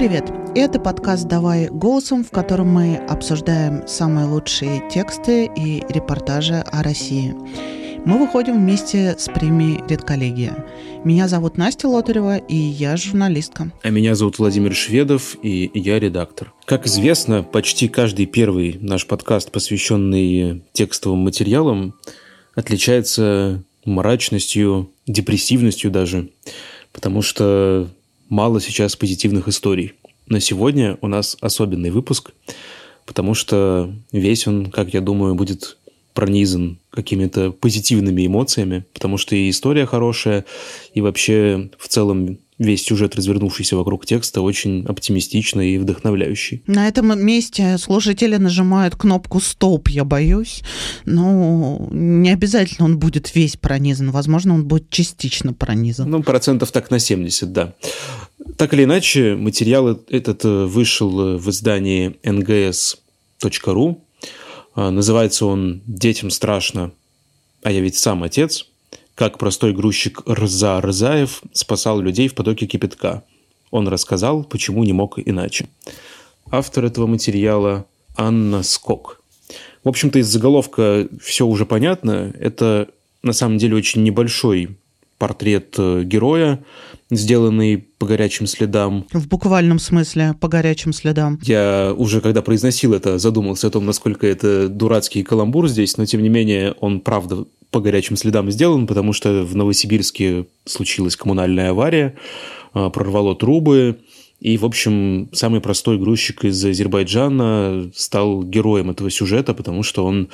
привет! Это подкаст «Давай голосом», в котором мы обсуждаем самые лучшие тексты и репортажи о России. Мы выходим вместе с премией «Редколлегия». Меня зовут Настя Лотарева, и я журналистка. А меня зовут Владимир Шведов, и я редактор. Как известно, почти каждый первый наш подкаст, посвященный текстовым материалам, отличается мрачностью, депрессивностью даже, потому что мало сейчас позитивных историй. Но сегодня у нас особенный выпуск, потому что весь он, как я думаю, будет пронизан какими-то позитивными эмоциями, потому что и история хорошая, и вообще в целом весь сюжет, развернувшийся вокруг текста, очень оптимистичный и вдохновляющий. На этом месте слушатели нажимают кнопку «Стоп», я боюсь. Но не обязательно он будет весь пронизан. Возможно, он будет частично пронизан. Ну, процентов так на 70, да. Так или иначе, материал этот вышел в издании нгс.ру. А, называется он «Детям страшно, а я ведь сам отец», как простой грузчик Рза Рзаев спасал людей в потоке кипятка. Он рассказал, почему не мог иначе. Автор этого материала Анна Скок. В общем-то, из заголовка все уже понятно. Это на самом деле очень небольшой портрет э, героя, сделанный по горячим следам. В буквальном смысле по горячим следам. Я уже, когда произносил это, задумался о том, насколько это дурацкий каламбур здесь, но тем не менее он правда по горячим следам сделан, потому что в Новосибирске случилась коммунальная авария, а, прорвало трубы, и, в общем, самый простой грузчик из Азербайджана стал героем этого сюжета, потому что он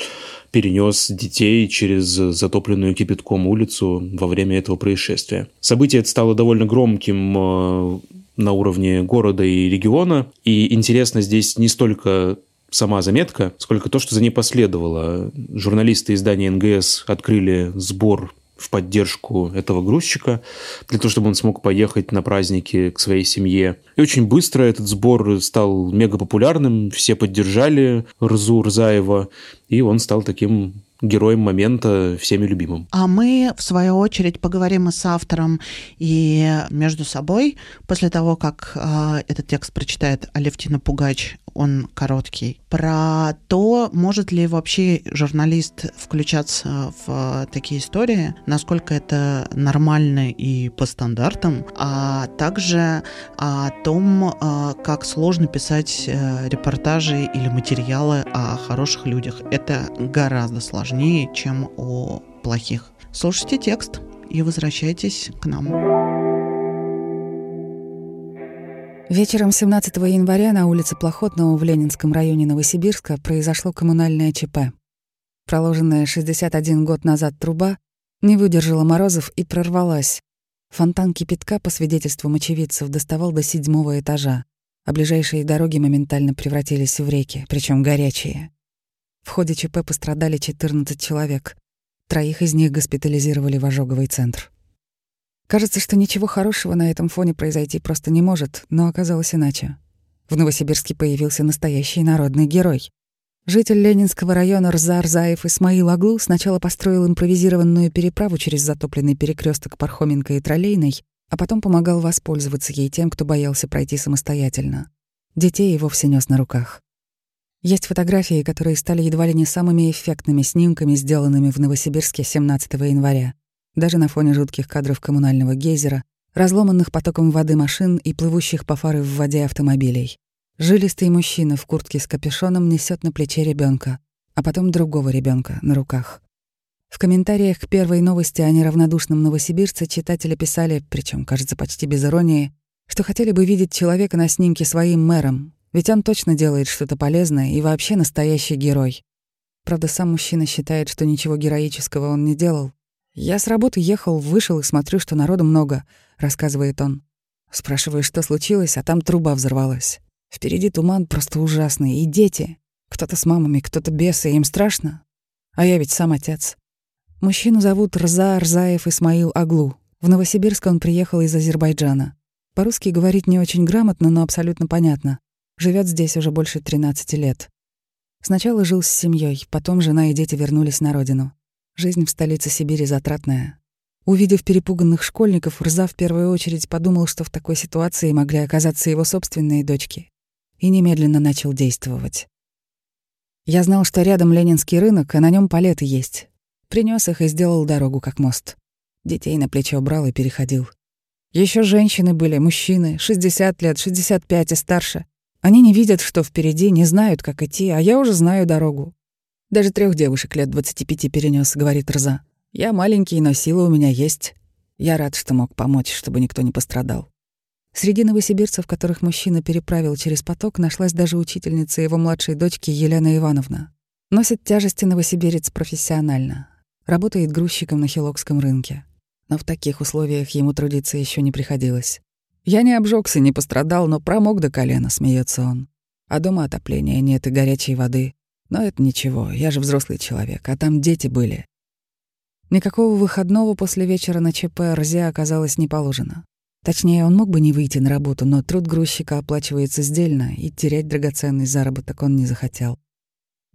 перенес детей через затопленную кипятком улицу во время этого происшествия. Событие это стало довольно громким а, на уровне города и региона. И интересно здесь не столько сама заметка, сколько то, что за ней последовало. Журналисты издания НГС открыли сбор в поддержку этого грузчика, для того, чтобы он смог поехать на праздники к своей семье. И очень быстро этот сбор стал мега популярным, все поддержали Рзу Рзаева, и он стал таким героем момента, всеми любимым. А мы, в свою очередь, поговорим и с автором, и между собой, после того, как э, этот текст прочитает Алевтина Пугач, он короткий, про то, может ли вообще журналист включаться в такие истории, насколько это нормально и по стандартам, а также о том, э, как сложно писать э, репортажи или материалы о хороших людях. Это гораздо сложнее чем у плохих. Слушайте текст и возвращайтесь к нам. Вечером 17 января на улице Плохотного в Ленинском районе Новосибирска произошло коммунальное ЧП. Проложенная 61 год назад труба не выдержала морозов и прорвалась. Фонтан кипятка, по свидетельству очевидцев, доставал до седьмого этажа, а ближайшие дороги моментально превратились в реки, причем горячие. В ходе ЧП пострадали 14 человек. Троих из них госпитализировали в ожоговый центр. Кажется, что ничего хорошего на этом фоне произойти просто не может, но оказалось иначе. В Новосибирске появился настоящий народный герой. Житель Ленинского района Рза Рзаев Исмаил Аглу сначала построил импровизированную переправу через затопленный перекресток Пархоменко и Троллейной, а потом помогал воспользоваться ей тем, кто боялся пройти самостоятельно. Детей и вовсе нес на руках. Есть фотографии, которые стали едва ли не самыми эффектными снимками, сделанными в Новосибирске 17 января. Даже на фоне жутких кадров коммунального гейзера, разломанных потоком воды машин и плывущих по фары в воде автомобилей. Жилистый мужчина в куртке с капюшоном несет на плече ребенка, а потом другого ребенка на руках. В комментариях к первой новости о неравнодушном новосибирце читатели писали, причем, кажется, почти без иронии, что хотели бы видеть человека на снимке своим мэром, ведь он точно делает что-то полезное и вообще настоящий герой. Правда, сам мужчина считает, что ничего героического он не делал. «Я с работы ехал, вышел и смотрю, что народу много», — рассказывает он. Спрашиваю, что случилось, а там труба взорвалась. Впереди туман просто ужасный, и дети. Кто-то с мамами, кто-то бесы, им страшно. А я ведь сам отец. Мужчину зовут Рза Рзаев Исмаил Аглу. В Новосибирск он приехал из Азербайджана. По-русски говорит не очень грамотно, но абсолютно понятно. Живет здесь уже больше 13 лет. Сначала жил с семьей, потом жена и дети вернулись на родину. Жизнь в столице Сибири затратная. Увидев перепуганных школьников, Рза в первую очередь подумал, что в такой ситуации могли оказаться его собственные дочки, и немедленно начал действовать. Я знал, что рядом Ленинский рынок, а на нем палеты есть. Принес их и сделал дорогу как мост. Детей на плечо брал и переходил. Еще женщины были, мужчины, 60 лет, 65 и старше. Они не видят, что впереди, не знают, как идти, а я уже знаю дорогу. Даже трех девушек лет 25 перенес, говорит Рза. Я маленький, но сила у меня есть. Я рад, что мог помочь, чтобы никто не пострадал. Среди новосибирцев, которых мужчина переправил через поток, нашлась даже учительница его младшей дочки Елена Ивановна. Носит тяжести новосибирец профессионально. Работает грузчиком на Хилокском рынке но в таких условиях ему трудиться еще не приходилось. Я не обжегся, не пострадал, но промок до колена, смеется он. А дома отопления нет и горячей воды. Но это ничего, я же взрослый человек, а там дети были. Никакого выходного после вечера на ЧП Рзе оказалось не положено. Точнее, он мог бы не выйти на работу, но труд грузчика оплачивается сдельно, и терять драгоценный заработок он не захотел.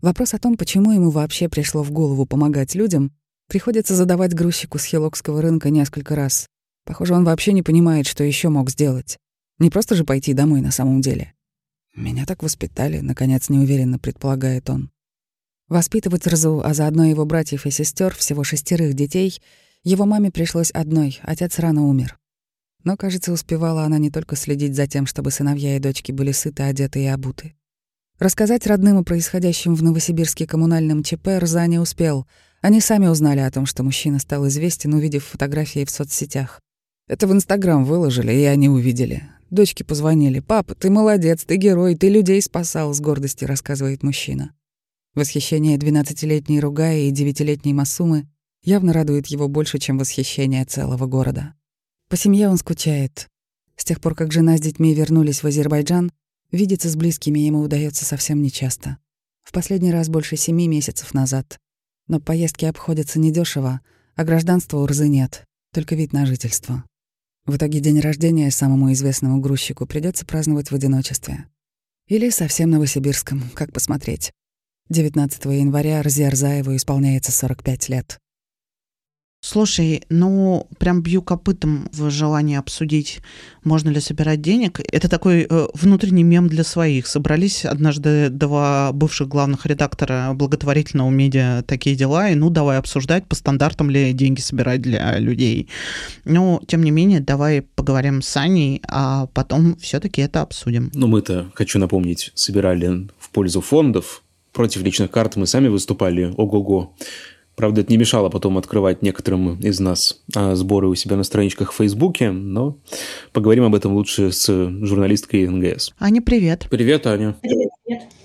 Вопрос о том, почему ему вообще пришло в голову помогать людям, Приходится задавать грузчику с Хилокского рынка несколько раз. Похоже, он вообще не понимает, что еще мог сделать. Не просто же пойти домой на самом деле. Меня так воспитали, наконец неуверенно предполагает он. Воспитывать Рзу, а заодно его братьев и сестер, всего шестерых детей, его маме пришлось одной, отец рано умер. Но, кажется, успевала она не только следить за тем, чтобы сыновья и дочки были сыты, одеты и обуты. Рассказать родным о происходящем в Новосибирске коммунальном ЧП Рза не успел — они сами узнали о том, что мужчина стал известен, увидев фотографии в соцсетях. Это в Инстаграм выложили, и они увидели. Дочки позвонили. «Папа, ты молодец, ты герой, ты людей спасал», — с гордостью рассказывает мужчина. Восхищение 12-летней Ругая и 9-летней Масумы явно радует его больше, чем восхищение целого города. По семье он скучает. С тех пор, как жена с детьми вернулись в Азербайджан, видеться с близкими ему удается совсем нечасто. В последний раз больше семи месяцев назад. Но поездки обходятся недешево, а гражданства у Рзы нет, только вид на жительство. В итоге день рождения самому известному грузчику придется праздновать в одиночестве. Или совсем новосибирском, как посмотреть. 19 января Рзе Арзаеву исполняется 45 лет. Слушай, ну прям бью копытом в желании обсудить, можно ли собирать денег. Это такой э, внутренний мем для своих. Собрались однажды два бывших главных редактора благотворительного медиа «Такие дела», и ну давай обсуждать, по стандартам ли деньги собирать для людей. Но, тем не менее, давай поговорим с Аней, а потом все таки это обсудим. Ну мы-то, хочу напомнить, собирали в пользу фондов, против личных карт мы сами выступали, ого-го. Правда, это не мешало потом открывать некоторым из нас а, сборы у себя на страничках в Фейсбуке, но поговорим об этом лучше с журналисткой НГС. Аня, привет. Привет, Аня. Привет.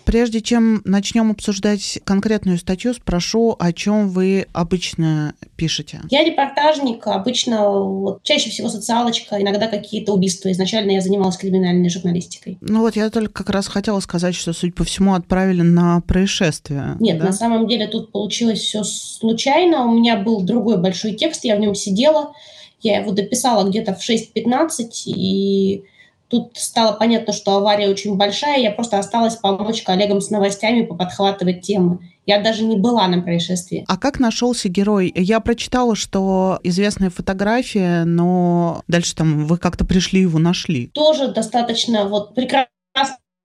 Прежде чем начнем обсуждать конкретную статью, спрошу, о чем вы обычно пишете? Я репортажник, обычно вот, чаще всего социалочка, иногда какие-то убийства. Изначально я занималась криминальной журналистикой. Ну вот я только как раз хотела сказать, что, судя по всему, отправили на происшествие. Нет, да? на самом деле тут получилось все случайно. У меня был другой большой текст, я в нем сидела, я его дописала где-то в 6.15, и Тут стало понятно, что авария очень большая, я просто осталась помочь коллегам с новостями поподхватывать темы. Я даже не была на происшествии. А как нашелся герой? Я прочитала, что известная фотография, но дальше там вы как-то пришли его нашли. Тоже достаточно вот прекрасная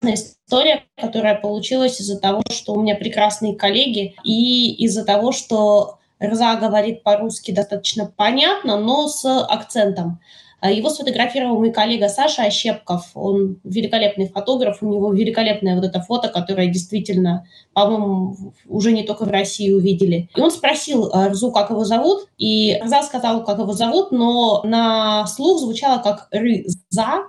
история, которая получилась из-за того, что у меня прекрасные коллеги и из-за того, что Рза говорит по-русски достаточно понятно, но с акцентом. А его сфотографировал мой коллега Саша Ощепков. Он великолепный фотограф, у него великолепное вот это фото, которое действительно, по-моему, уже не только в России увидели. И он спросил а, Рзу, как его зовут, и Рза сказал, как его зовут, но на слух звучало как Рыза,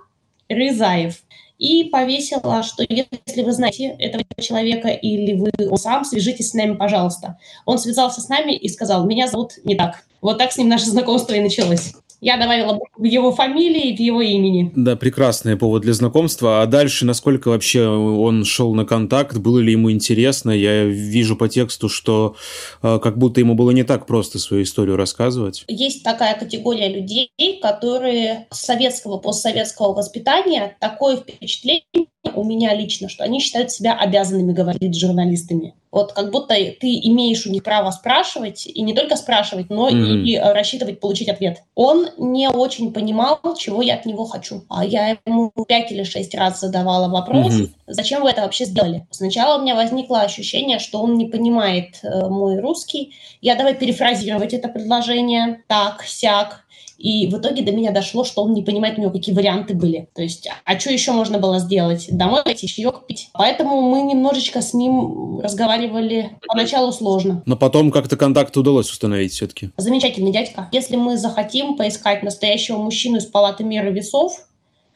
Рызаев и повесила, что если вы знаете этого человека или вы сам, свяжитесь с нами, пожалуйста. Он связался с нами и сказал, меня зовут не так. Вот так с ним наше знакомство и началось. Я добавила в его фамилии, в его имени. Да, прекрасный повод для знакомства. А дальше, насколько вообще он шел на контакт, было ли ему интересно? Я вижу по тексту, что э, как будто ему было не так просто свою историю рассказывать. Есть такая категория людей, которые с советского, постсоветского воспитания, такое впечатление у меня лично, что они считают себя обязанными говорить с журналистами. Вот как будто ты имеешь у них право спрашивать, и не только спрашивать, но mm-hmm. и рассчитывать получить ответ. Он не очень понимал, чего я от него хочу. А я ему пять или шесть раз задавала вопрос, mm-hmm. зачем вы это вообще сделали. Сначала у меня возникло ощущение, что он не понимает э, мой русский. Я давай перефразировать это предложение. Так, сяк. И в итоге до меня дошло, что он не понимает у него, какие варианты были. То есть, а что еще можно было сделать? Домой пойти, чаек пить. Поэтому мы немножечко с ним разговаривали поначалу сложно. Но потом как-то контакт удалось установить все-таки. Замечательный дядька. Если мы захотим поискать настоящего мужчину из палаты меры весов,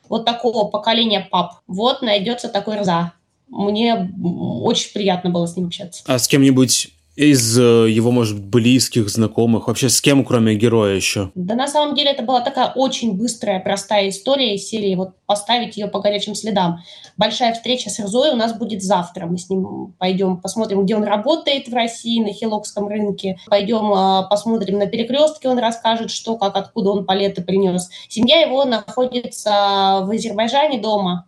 вот такого поколения пап, вот найдется такой Рза. Мне очень приятно было с ним общаться. А с кем-нибудь из э, его, может быть, близких, знакомых? Вообще с кем, кроме героя еще? Да на самом деле это была такая очень быстрая, простая история из серии вот поставить ее по горячим следам. Большая встреча с Рзой у нас будет завтра. Мы с ним пойдем посмотрим, где он работает в России, на Хилокском рынке. Пойдем а, посмотрим на перекрестке, он расскажет, что, как, откуда он палеты принес. Семья его находится в Азербайджане дома,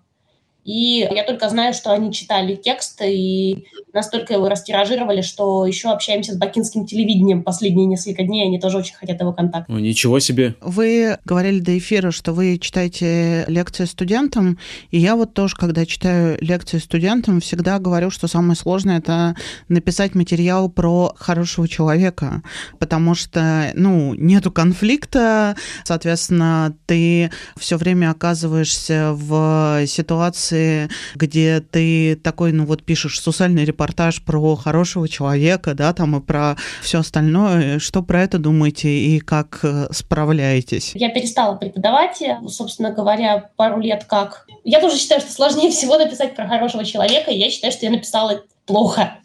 и я только знаю, что они читали текст и настолько его растиражировали, что еще общаемся с бакинским телевидением последние несколько дней. Они тоже очень хотят его контакт. Ну, ничего себе. Вы говорили до эфира, что вы читаете лекции студентам. И я вот тоже, когда читаю лекции студентам, всегда говорю, что самое сложное — это написать материал про хорошего человека. Потому что, ну, нету конфликта, соответственно, ты все время оказываешься в ситуации, ситуации, где ты такой, ну вот пишешь социальный репортаж про хорошего человека, да, там и про все остальное. Что про это думаете и как э, справляетесь? Я перестала преподавать, собственно говоря, пару лет как. Я тоже считаю, что сложнее всего написать про хорошего человека, я считаю, что я написала плохо.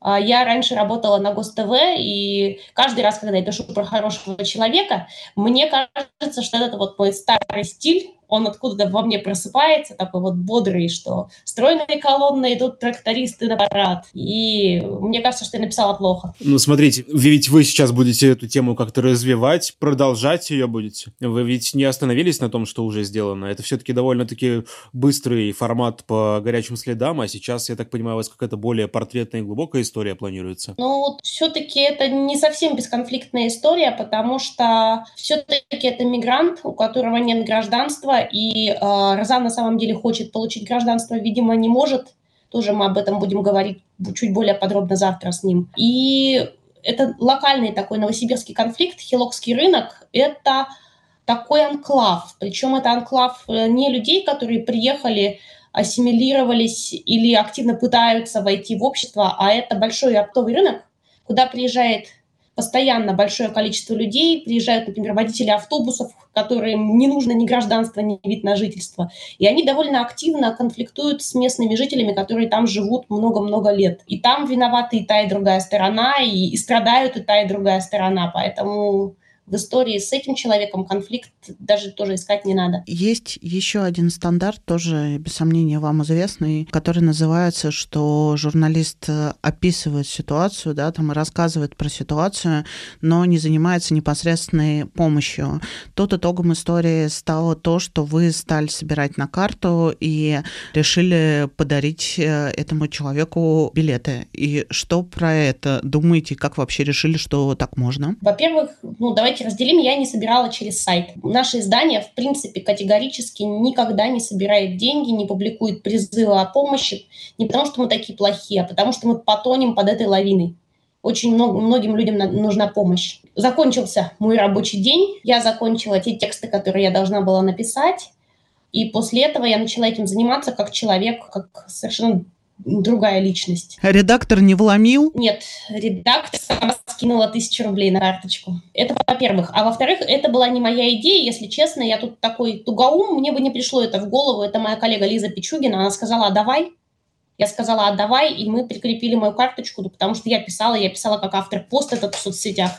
А, я раньше работала на ГосТВ, и каждый раз, когда я пишу про хорошего человека, мне кажется, что это вот мой старый стиль, он откуда-то во мне просыпается, такой вот бодрый, что стройные колонны идут трактористы на парад. И мне кажется, что я написала плохо. Ну, смотрите, ведь вы сейчас будете эту тему как-то развивать, продолжать ее будете. Вы ведь не остановились на том, что уже сделано. Это все-таки довольно-таки быстрый формат по горячим следам, а сейчас, я так понимаю, у вас какая-то более портретная и глубокая история планируется. Ну, все-таки это не совсем бесконфликтная история, потому что все-таки это мигрант, у которого нет гражданства, и э, Розан на самом деле хочет получить гражданство, видимо, не может. Тоже мы об этом будем говорить чуть более подробно завтра с ним. И это локальный такой новосибирский конфликт, Хилокский рынок, это такой анклав. Причем это анклав э, не людей, которые приехали, ассимилировались или активно пытаются войти в общество, а это большой оптовый рынок, куда приезжает постоянно большое количество людей, приезжают, например, водители автобусов, которым не нужно ни гражданство, ни вид на жительство. И они довольно активно конфликтуют с местными жителями, которые там живут много-много лет. И там виноваты и та, и другая сторона, и, и страдают и та, и другая сторона. Поэтому в истории с этим человеком конфликт даже тоже искать не надо. Есть еще один стандарт, тоже, без сомнения, вам известный, который называется, что журналист э, описывает ситуацию, да, там рассказывает про ситуацию, но не занимается непосредственной помощью. Тут итогом истории стало то, что вы стали собирать на карту и решили подарить э, этому человеку билеты. И что про это думаете, как вообще решили, что так можно? Во-первых, ну, давайте давайте разделим, я не собирала через сайт. Наше издание, в принципе, категорически никогда не собирает деньги, не публикует призывы о помощи, не потому что мы такие плохие, а потому что мы потонем под этой лавиной. Очень много, многим людям нужна помощь. Закончился мой рабочий день, я закончила те тексты, которые я должна была написать, и после этого я начала этим заниматься как человек, как совершенно другая личность. Редактор не вломил? Нет, редактор сама скинула тысячу рублей на карточку. Это во-первых. А во-вторых, это была не моя идея, если честно. Я тут такой тугоум, мне бы не пришло это в голову. Это моя коллега Лиза Пичугина. Она сказала, а давай. Я сказала, а давай, и мы прикрепили мою карточку, потому что я писала, я писала как автор пост этот в соцсетях.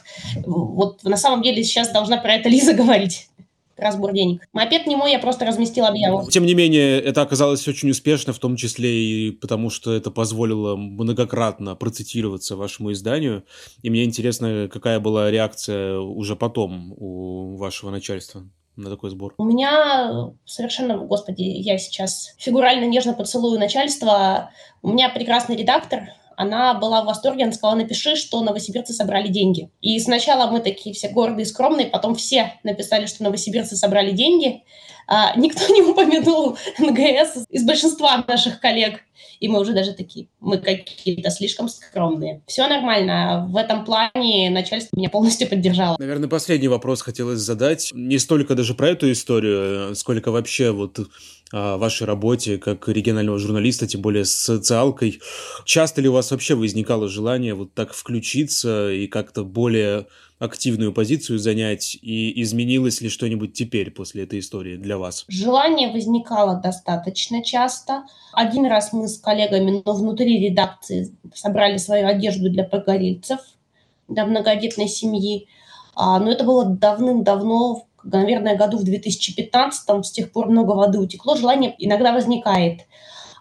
Вот на самом деле сейчас должна про это Лиза говорить разбор денег. Мопед не мой, я просто разместил объяву. Тем не менее, это оказалось очень успешно, в том числе и потому, что это позволило многократно процитироваться вашему изданию. И мне интересно, какая была реакция уже потом у вашего начальства на такой сбор? У меня совершенно, господи, я сейчас фигурально нежно поцелую начальство. У меня прекрасный редактор, она была в восторге, она сказала, напиши, что новосибирцы собрали деньги. И сначала мы такие все гордые, скромные, потом все написали, что новосибирцы собрали деньги. А, никто не упомянул НГС из большинства наших коллег. И мы уже даже такие, мы какие-то слишком скромные. Все нормально. В этом плане начальство меня полностью поддержало. Наверное, последний вопрос хотелось задать. Не столько даже про эту историю, сколько вообще вот вашей работе как регионального журналиста, тем более с социалкой. Часто ли у вас вообще возникало желание вот так включиться и как-то более активную позицию занять, и изменилось ли что-нибудь теперь после этой истории для вас? Желание возникало достаточно часто. Один раз мы с коллегами, но внутри редакции собрали свою одежду для погорельцев, для многодетной семьи. А, но это было давным-давно, наверное, году в 2015, с тех пор много воды утекло, желание иногда возникает –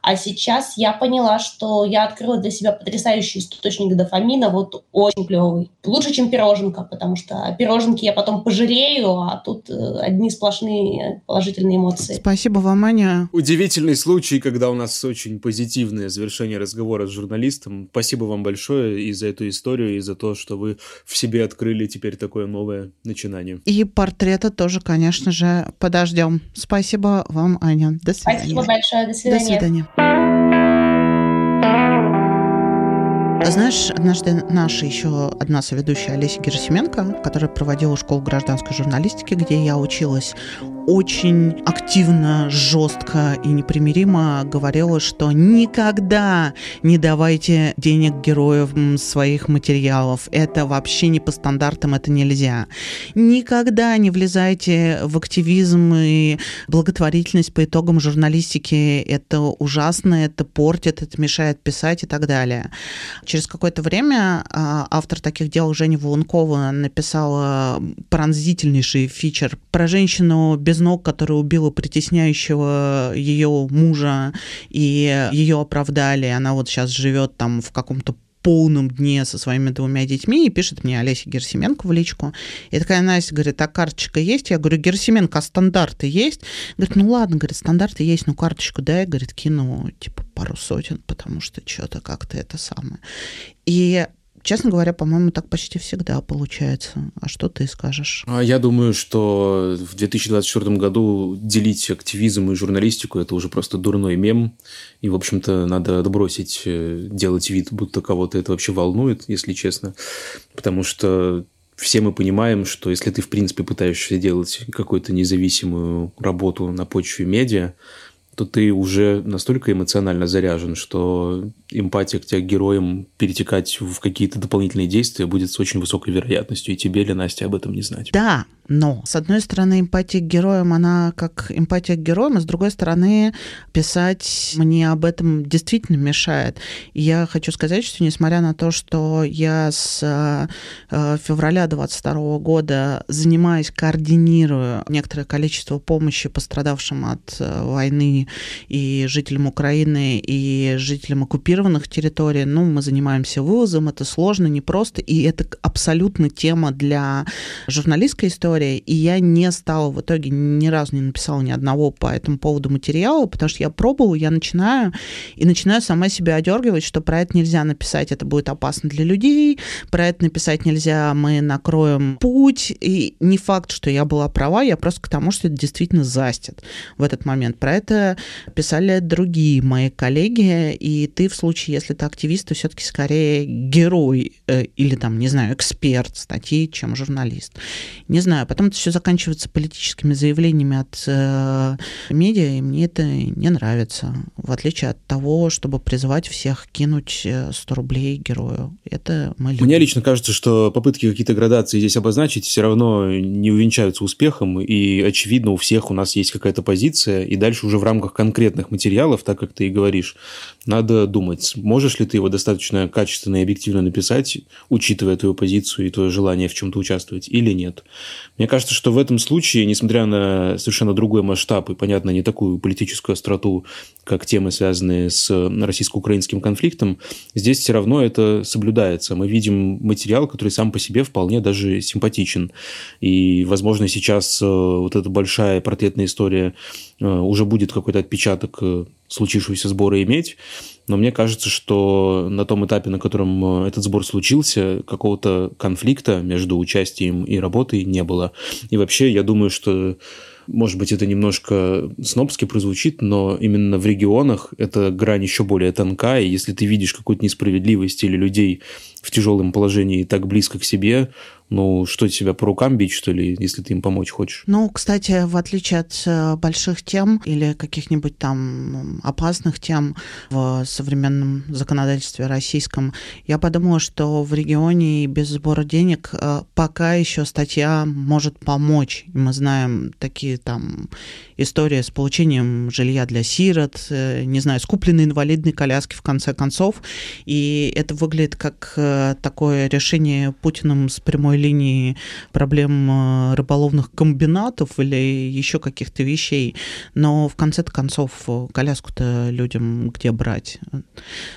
а сейчас я поняла, что я открыла для себя потрясающий источник дофамина, вот очень клевый. Лучше, чем пироженка, потому что пироженки я потом пожалею, а тут э, одни сплошные положительные эмоции. Спасибо вам, Аня. Удивительный случай, когда у нас очень позитивное завершение разговора с журналистом. Спасибо вам большое и за эту историю, и за то, что вы в себе открыли теперь такое новое начинание. И портрета тоже, конечно же, подождем. Спасибо вам, Аня. До свидания. Спасибо большое. До свидания. До свидания. Знаешь, однажды наша еще одна соведущая Олеся Герасименко, которая проводила школу гражданской журналистики, где я училась, очень активно, жестко и непримиримо говорила, что никогда не давайте денег героям своих материалов. Это вообще не по стандартам, это нельзя. Никогда не влезайте в активизм и благотворительность по итогам журналистики. Это ужасно, это портит, это мешает писать и так далее. Через какое-то время а, автор таких дел Женя Волункова написала пронзительнейший фичер про женщину без без ног, которая убила притесняющего ее мужа, и ее оправдали. Она вот сейчас живет там в каком-то полном дне со своими двумя детьми и пишет мне Олеся Герсименко в личку. И такая Настя говорит, а карточка есть? Я говорю, Герсименко, а стандарты есть? Говорит, ну ладно, говорит, стандарты есть, ну карточку дай, говорит, кину типа пару сотен, потому что что-то как-то это самое. И Честно говоря, по-моему, так почти всегда получается. А что ты скажешь? А я думаю, что в 2024 году делить активизм и журналистику – это уже просто дурной мем. И, в общем-то, надо отбросить, э, делать вид, будто кого-то это вообще волнует, если честно. Потому что все мы понимаем, что если ты, в принципе, пытаешься делать какую-то независимую работу на почве медиа, то ты уже настолько эмоционально заряжен, что эмпатия к тебе героям перетекать в какие-то дополнительные действия будет с очень высокой вероятностью, и тебе или Насте об этом не знать. Да, но, с одной стороны, эмпатия к героям, она как эмпатия к героям, а с другой стороны, писать мне об этом действительно мешает. И я хочу сказать, что несмотря на то, что я с э, февраля 22 года занимаюсь, координирую некоторое количество помощи пострадавшим от э, войны и жителям Украины, и жителям оккупированных территорий, ну, мы занимаемся вывозом, это сложно, непросто, и это абсолютно тема для журналистской истории, история, и я не стала в итоге ни разу не написала ни одного по этому поводу материала, потому что я пробовала, я начинаю, и начинаю сама себя одергивать, что про это нельзя написать, это будет опасно для людей, про это написать нельзя, мы накроем путь, и не факт, что я была права, я просто к тому, что это действительно застит в этот момент. Про это писали другие мои коллеги, и ты в случае, если ты активист, то все-таки скорее герой э, или там, не знаю, эксперт статьи, чем журналист. Не знаю, потом это все заканчивается политическими заявлениями от э, медиа, и мне это не нравится. В отличие от того, чтобы призывать всех кинуть 100 э, рублей герою. Это мы любим. Мне лично кажется, что попытки какие-то градации здесь обозначить все равно не увенчаются успехом, и очевидно у всех у нас есть какая-то позиция, и дальше уже в рамках конкретных материалов, так как ты и говоришь, надо думать, можешь ли ты его достаточно качественно и объективно написать, учитывая твою позицию и твое желание в чем-то участвовать, или нет. Мне кажется, что в этом случае, несмотря на совершенно другой масштаб и, понятно, не такую политическую остроту, как темы, связанные с российско-украинским конфликтом, здесь все равно это соблюдается. Мы видим материал, который сам по себе вполне даже симпатичен. И, возможно, сейчас э, вот эта большая портретная история э, уже будет какой-то отпечаток э, случившегося сбора иметь, но мне кажется, что на том этапе, на котором э, этот сбор случился, какого-то конфликта между участием и работой не было. И вообще, я думаю, что может быть, это немножко снобски прозвучит, но именно в регионах эта грань еще более тонкая, если ты видишь какую-то несправедливость или людей в тяжелом положении так близко к себе, ну, что тебя по рукам бить, что ли, если ты им помочь хочешь? Ну, кстати, в отличие от э, больших тем или каких-нибудь там опасных тем в современном законодательстве российском, я подумала, что в регионе без сбора денег э, пока еще статья может помочь. Мы знаем такие там истории с получением жилья для сирот, э, не знаю, с купленной инвалидной коляски в конце концов, и это выглядит как такое решение Путиным с прямой прямой линии проблем э, рыболовных комбинатов или еще каких-то вещей, но в конце концов э, коляску-то людям где брать?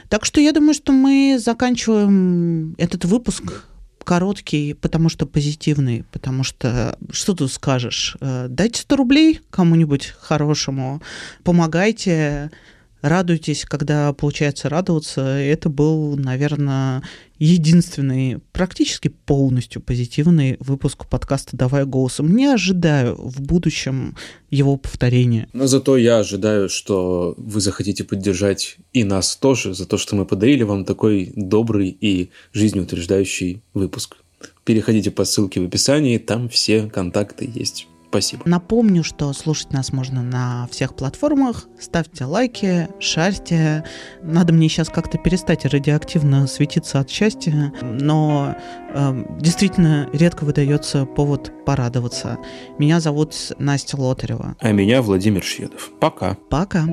Так что я думаю, что мы заканчиваем этот выпуск короткий, потому что позитивный, потому что что тут скажешь? Э, дайте 100 рублей кому-нибудь хорошему, помогайте, радуйтесь, когда получается радоваться. Это был, наверное, единственный, практически полностью позитивный выпуск подкаста «Давай голосом». Не ожидаю в будущем его повторения. Но зато я ожидаю, что вы захотите поддержать и нас тоже за то, что мы подарили вам такой добрый и жизнеутверждающий выпуск. Переходите по ссылке в описании, там все контакты есть. Спасибо. Напомню, что слушать нас можно на всех платформах. Ставьте лайки, шарьте. Надо мне сейчас как-то перестать радиоактивно светиться от счастья, но э, действительно редко выдается повод порадоваться. Меня зовут Настя Лотарева. А меня Владимир Шведов. Пока. Пока.